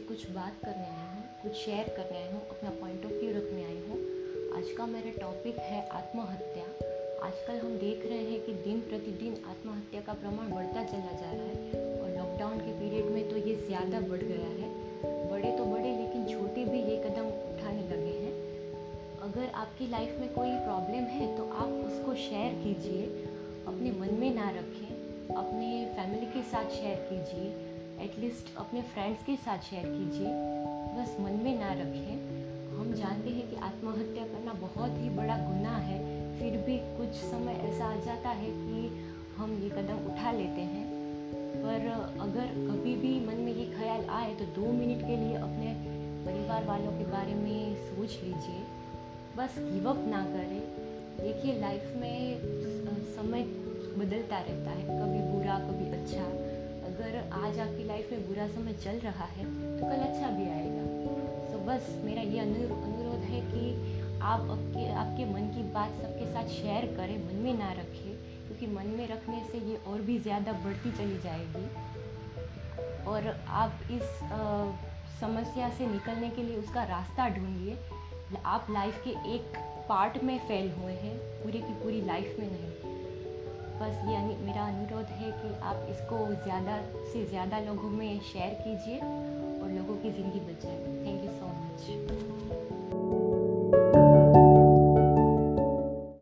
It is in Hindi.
कुछ बात करने आई हूँ, कुछ शेयर करने आई हूँ, अपना पॉइंट ऑफ़ व्यू रखने आई हूँ। आज का मेरा टॉपिक है आत्महत्या। आजकल हम देख रहे हैं कि दिन प्रतिदिन आत्महत्या का प्रमाण बढ़ता चला जा रहा है और लॉकडाउन के पीरियड में तो ये ज़्यादा बढ़ गया है। बड़े तो बड़े, लेकिन छोटे भी ये कदम उठाने लगे हैं। अगर आपकी लाइफ में कोई प्रॉब्लम है तो आप उसको शेयर कीजिए, अपने मन में ना रखें, अपने फैमिली के साथ शेयर कीजिए एटलीस्ट अपने फ्रेंड्स के साथ शेयर कीजिए। बस मन में ना रखें। हम जानते हैं कि आत्महत्या करना बहुत ही बड़ा गुनाह है। फिर भी कुछ समय ऐसा आ जाता है कि हम ये कदम उठा लेते हैं। पर अगर कभी भी मन में ये ख्याल आए तो दो मिनट के लिए अपने परिवार वालों के बारे में सोच लीजिए। बस गिव अप ना करें। देखिए लाइफ में समय बदलता रहता है। कभी बुरा, कभी अच्छा। आज आपकी लाइफ में बुरा समय चल रहा है तो कल अच्छा भी आएगा। तो बस मेरा ये अनुरोध है कि आप आपके आपके मन की बात सबके साथ शेयर करें मन में ना रखें क्योंकि मन में रखने से ये और भी ज़्यादा बढ़ती चली जाएगी। और आप इस आ, समस्या से निकलने के लिए उसका रास्ता ढूंढिए। आप लाइफ के एक पार्ट में फेल हुए हैं पूरी की पूरी लाइफ में नहीं। बस ये मेरा अनुरोध है कि आप इसको ज़्यादा से ज़्यादा लोगों में शेयर कीजिए और लोगों की